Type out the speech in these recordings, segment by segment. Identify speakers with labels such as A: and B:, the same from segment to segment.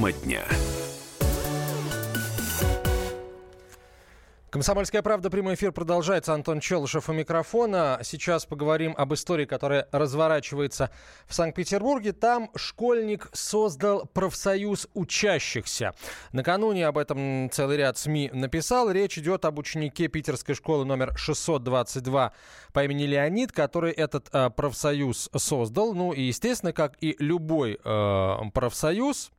A: Тема дня.
B: Комсомольская правда, прямой эфир продолжается. Антон Челышев у микрофона. Сейчас поговорим об истории, которая разворачивается в Санкт-Петербурге. Там школьник создал профсоюз учащихся. Накануне об этом целый ряд СМИ написал. Речь идет об ученике питерской школы номер 622 по имени Леонид, который этот э, профсоюз создал. Ну и, естественно, как и любой э, профсоюз,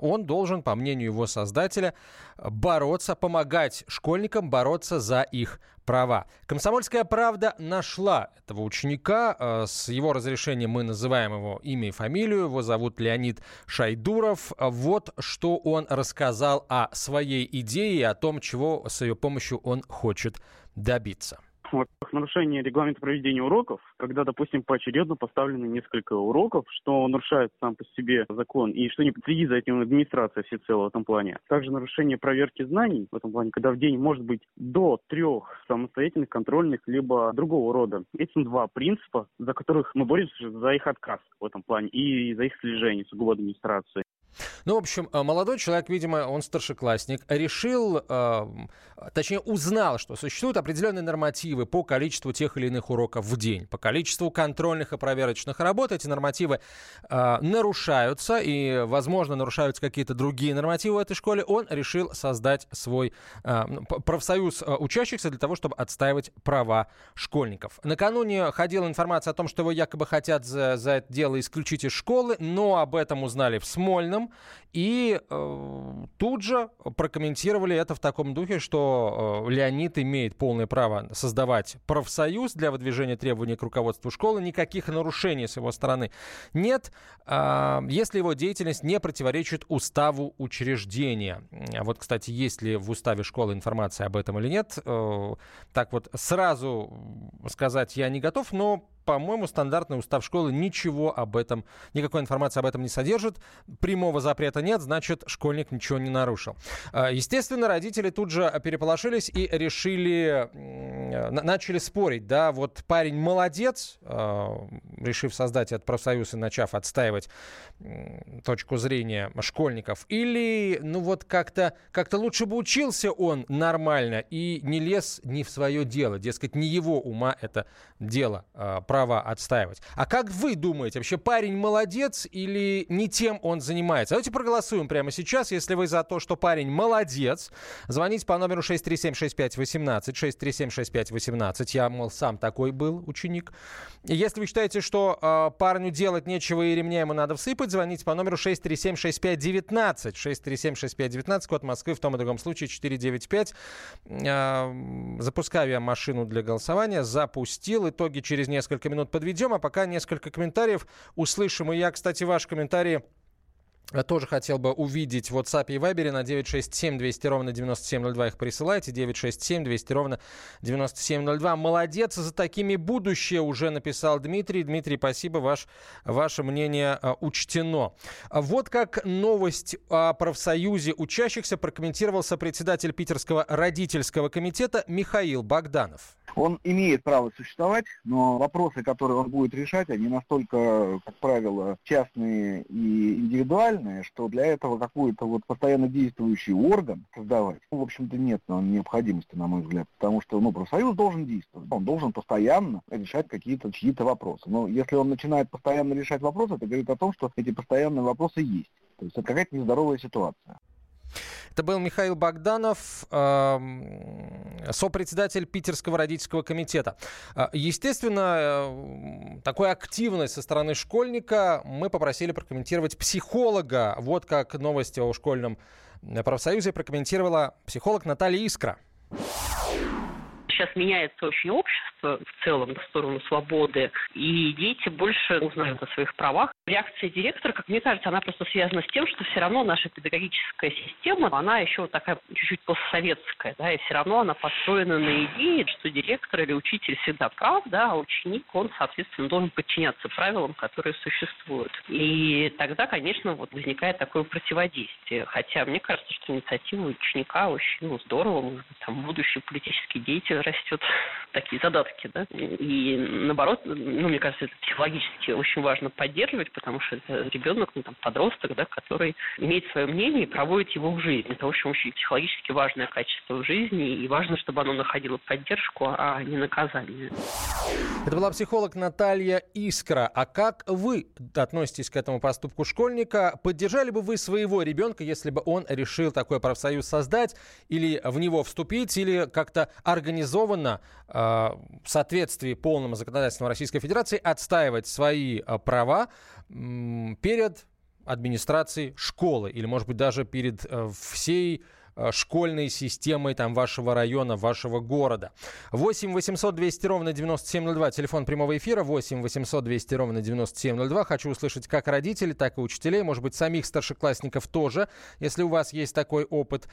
B: он должен, по мнению его создателя, бороться, помогать школьникам бороться за их права. Комсомольская правда нашла этого ученика. Э, с его разрешением мы называем его имя и фамилию. Его зовут Леонид Шайдуров. Вот что он рассказал о своей идее и о том, чего с ее помощью он хочет добиться.
C: Во-первых, нарушение регламента проведения уроков, когда, допустим, поочередно поставлены несколько уроков, что нарушает сам по себе закон, и что не следит за этим администрация всецело в этом плане. Также нарушение проверки знаний в этом плане, когда в день может быть до трех самостоятельных контрольных, либо другого рода. Эти два принципа, за которых мы боремся за их отказ в этом плане и за их слежение сугубо администрации.
B: Ну, в общем, э, молодой человек, видимо, он старшеклассник, решил, э, точнее, узнал, что существуют определенные нормативы по количеству тех или иных уроков в день, по количеству контрольных и проверочных работ. Эти нормативы э, нарушаются, и, возможно, нарушаются какие-то другие нормативы в этой школе. Он решил создать свой профсоюз учащихся для того, чтобы отстаивать права школьников. Накануне ходила информация о том, что его якобы хотят за, за это дело исключить из школы, но об этом узнали в Смольном. И э, тут же прокомментировали это в таком духе, что э, Леонид имеет полное право создавать профсоюз для выдвижения требований к руководству школы. Никаких нарушений с его стороны нет, э, если его деятельность не противоречит уставу учреждения. Вот, кстати, есть ли в уставе школы информация об этом или нет, э, так вот сразу сказать я не готов, но по-моему, стандартный устав школы ничего об этом, никакой информации об этом не содержит. Прямого запрета нет, значит, школьник ничего не нарушил. А, естественно, родители тут же переполошились и решили, начали спорить, да, вот парень молодец, а, решив создать этот профсоюз и начав отстаивать точку зрения школьников, или, ну вот как-то как лучше бы учился он нормально и не лез не в свое дело, дескать, не его ума это дело а, права отстаивать. А как вы думаете, вообще парень молодец или не тем он занимается? Давайте проголосуем прямо сейчас, если вы за то, что парень молодец. Звоните по номеру 6376518, 6376518. Я, мол, сам такой был ученик. Если вы считаете, что э, парню делать нечего и ремня ему надо всыпать, звоните по номеру 6376519, 6376519, код Москвы, в том и другом случае 495. Э, запускаю я машину для голосования, запустил. Итоги через несколько минут подведем, а пока несколько комментариев услышим. И я, кстати, ваши комментарии тоже хотел бы увидеть в WhatsApp и Viber на 967 200 ровно 9702 их присылайте. 967 200 ровно 9702. Молодец, за такими будущее уже написал Дмитрий. Дмитрий, спасибо, ваш, ваше мнение а, учтено. Вот как новость о профсоюзе учащихся прокомментировал сопредседатель Питерского родительского комитета Михаил Богданов.
D: Он имеет право существовать, но вопросы, которые он будет решать, они настолько, как правило, частные и индивидуальные, что для этого какой-то вот постоянно действующий орган создавать, ну, в общем-то, нет необходимости, на мой взгляд. Потому что, ну, профсоюз должен действовать. Он должен постоянно решать какие-то чьи-то вопросы. Но если он начинает постоянно решать вопросы, это говорит о том, что эти постоянные вопросы есть. То есть это какая-то нездоровая ситуация.
B: Это был Михаил Богданов, э, сопредседатель Питерского родительского комитета. А, естественно, э, такой активность со стороны школьника мы попросили прокомментировать психолога. Вот как новости о школьном профсоюзе прокомментировала психолог Наталья Искра
E: сейчас меняется очень общество в целом в сторону свободы, и дети больше узнают о своих правах. Реакция директора, как мне кажется, она просто связана с тем, что все равно наша педагогическая система, она еще такая чуть-чуть постсоветская, да, и все равно она построена на идее, что директор или учитель всегда прав, да, а ученик, он, соответственно, должен подчиняться правилам, которые существуют. И тогда, конечно, вот возникает такое противодействие. Хотя мне кажется, что инициатива ученика очень ну, здорово, там будущий политический деятель растет. Такие задатки недостатки, да, и наоборот, ну, мне кажется, это психологически очень важно поддерживать, потому что это ребенок, ну, там, подросток, да, который имеет свое мнение и проводит его в жизни. Это, в общем, очень психологически важное качество в жизни, и важно, чтобы оно находило поддержку, а не наказание.
B: Это была психолог Наталья Искра. А как вы относитесь к этому поступку школьника? Поддержали бы вы своего ребенка, если бы он решил такой профсоюз создать или в него вступить, или как-то организованно э, в соответствии полному законодательству Российской Федерации отстаивать свои э, права перед администрацией школы или, может быть, даже перед э, всей школьной системой там вашего района, вашего города. 8 800 200 ровно 9702, телефон прямого эфира, 8 800 200 ровно 9702. Хочу услышать как родителей, так и учителей, может быть, самих старшеклассников тоже, если у вас есть такой опыт,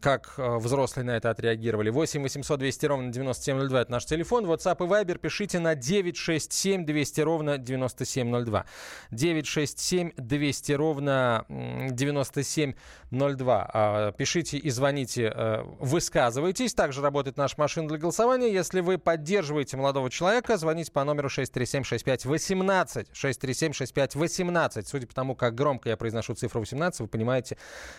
B: как э, взрослые на это отреагировали. 8 800 200 ровно 9702, это наш телефон. WhatsApp и Viber пишите на 967 200 ровно 9702. 967 200 ровно 9702 пишите и звоните, э, высказывайтесь. Также работает наша машина для голосования. Если вы поддерживаете молодого человека, звоните по номеру 637-6518. 637-6518. Судя по тому, как громко я произношу цифру 18, вы понимаете,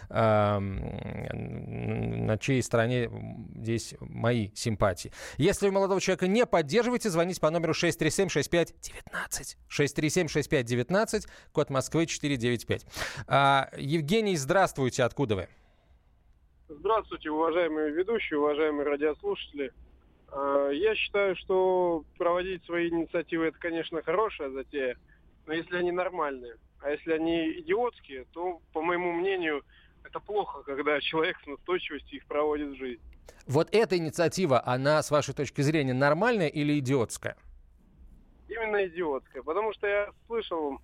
B: эм, на чьей стороне здесь мои симпатии. Если вы молодого человека не поддерживаете, звоните по номеру 637-6519. 637-6519, код Москвы 495. А, Евгений, здравствуйте, откуда вы?
A: Здравствуйте, уважаемые ведущие, уважаемые радиослушатели. А, я считаю, что проводить свои инициативы это, конечно, хорошая затея, но если они нормальные. А если они идиотские, то, по моему мнению, это плохо, когда человек с настойчивостью их проводит в жизнь.
B: Вот эта инициатива, она, с вашей точки зрения, нормальная или идиотская?
A: Именно идиотская, потому что я слышал,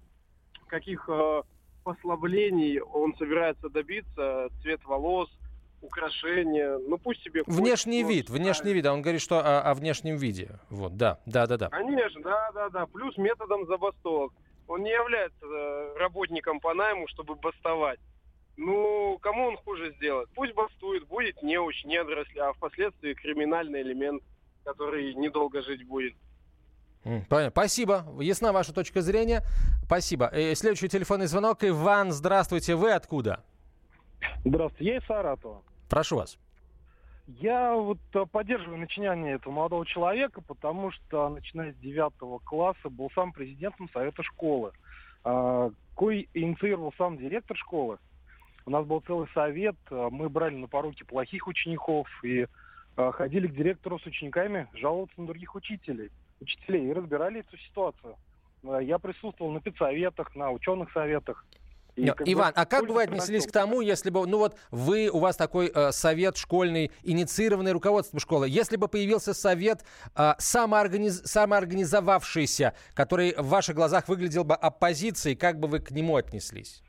A: каких э, послаблений он собирается добиться, цвет волос – украшения, ну пусть себе...
B: Внешний вид, внешний вид, а он говорит, что о, о внешнем виде. Вот, да, да, да, да.
A: Конечно, да, да, да, плюс методом забастовок. Он не является э, работником по найму, чтобы бастовать. Ну, кому он хуже сделает? Пусть бастует, будет неуч, недоросли, а впоследствии криминальный элемент, который недолго жить будет.
B: Понятно. Спасибо. Ясна ваша точка зрения. Спасибо. Э, следующий телефонный звонок. Иван, здравствуйте. Вы откуда?
F: Здравствуйте. Я из Саратова.
B: Прошу вас.
F: Я вот э, поддерживаю начинание этого молодого человека, потому что, начиная с девятого класса, был сам президентом Совета школы, а, кой инициировал сам директор школы. У нас был целый совет, а, мы брали на поруки плохих учеников и а, ходили к директору с учениками жаловаться на других учителей, учителей и разбирали эту ситуацию. Я присутствовал на педсоветах, на ученых советах.
B: И, Иван, а как бы вы отнеслись к тому, если бы, ну вот вы, у вас такой э, совет школьный, инициированный руководством школы, если бы появился совет э, самоорганиз... самоорганизовавшийся, который в ваших глазах выглядел бы оппозицией, как бы вы к нему отнеслись?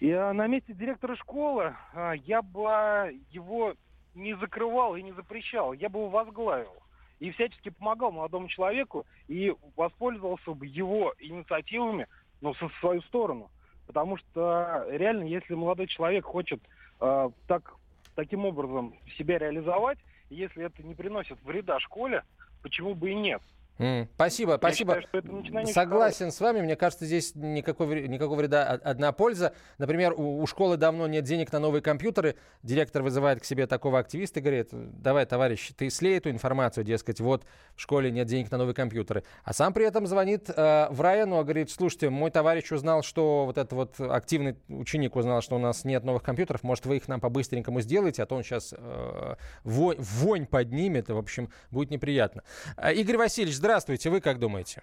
F: Я на месте директора школы э, я бы его не закрывал и не запрещал, я бы его возглавил и всячески помогал молодому человеку и воспользовался бы его инициативами ну, в свою сторону. Потому что реально, если молодой человек хочет э, так, таким образом себя реализовать, если это не приносит вреда школе, почему бы и нет?
B: Mm, спасибо, Я спасибо. Считаю, Согласен с вами. Мне кажется, здесь никакой, никакого вреда, одна польза. Например, у, у школы давно нет денег на новые компьютеры. Директор вызывает к себе такого активиста и говорит, давай, товарищ, ты слей эту информацию, дескать, вот в школе нет денег на новые компьютеры. А сам при этом звонит э, в району, говорит, слушайте, мой товарищ узнал, что вот этот вот активный ученик узнал, что у нас нет новых компьютеров, может, вы их нам по-быстренькому сделаете, а то он сейчас э, вонь, вонь поднимет, и, в общем, будет неприятно. Э, Игорь Васильевич, Здравствуйте, вы как думаете?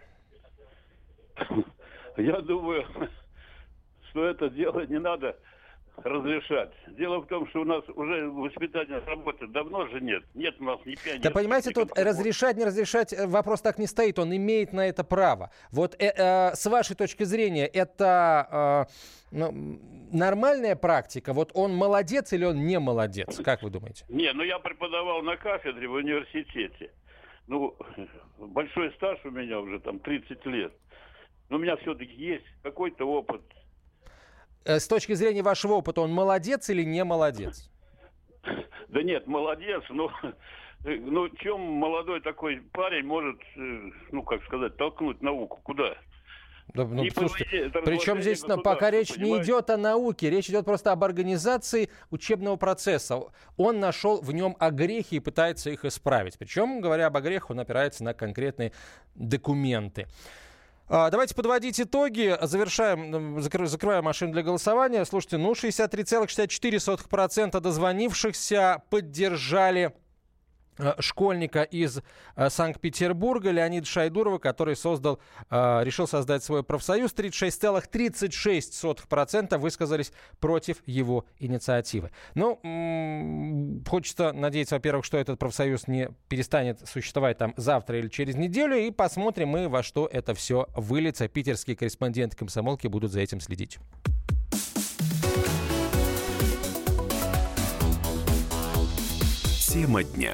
G: Я думаю, что это дело не надо разрешать. Дело в том, что у нас уже воспитание работы давно же нет. Нет у нас ни пионеров.
B: Да понимаете, тут разрешать, не разрешать, э, вопрос так не стоит. Он имеет на это право. Вот э, э, с вашей точки зрения, это э, ну, нормальная практика? Вот он молодец или он не молодец? Как вы думаете?
G: Не, ну я преподавал на кафедре в университете ну, большой стаж у меня уже там 30 лет. Но у меня все-таки есть какой-то опыт.
B: Э, с точки зрения вашего опыта, он молодец или не молодец?
G: Да нет, молодец, но ну, чем молодой такой парень может, э, ну, как сказать, толкнуть науку? Куда?
B: Да, ну, слушайте, причем здесь пока речь понимаете? не идет о науке, речь идет просто об организации учебного процесса. Он нашел в нем огрехи и пытается их исправить. Причем, говоря об огрехах, он опирается на конкретные документы. А, давайте подводить итоги. Завершаем, закры, закрываем машину для голосования. Слушайте, ну 63,64% дозвонившихся поддержали школьника из э, Санкт-Петербурга Леонида Шайдурова, который создал, э, решил создать свой профсоюз. 36,36% высказались против его инициативы. Ну, хочется надеяться, во-первых, что этот профсоюз не перестанет существовать там завтра или через неделю, и посмотрим мы, во что это все выльется. Питерские корреспонденты комсомолки будут за этим следить.
H: Тема дня.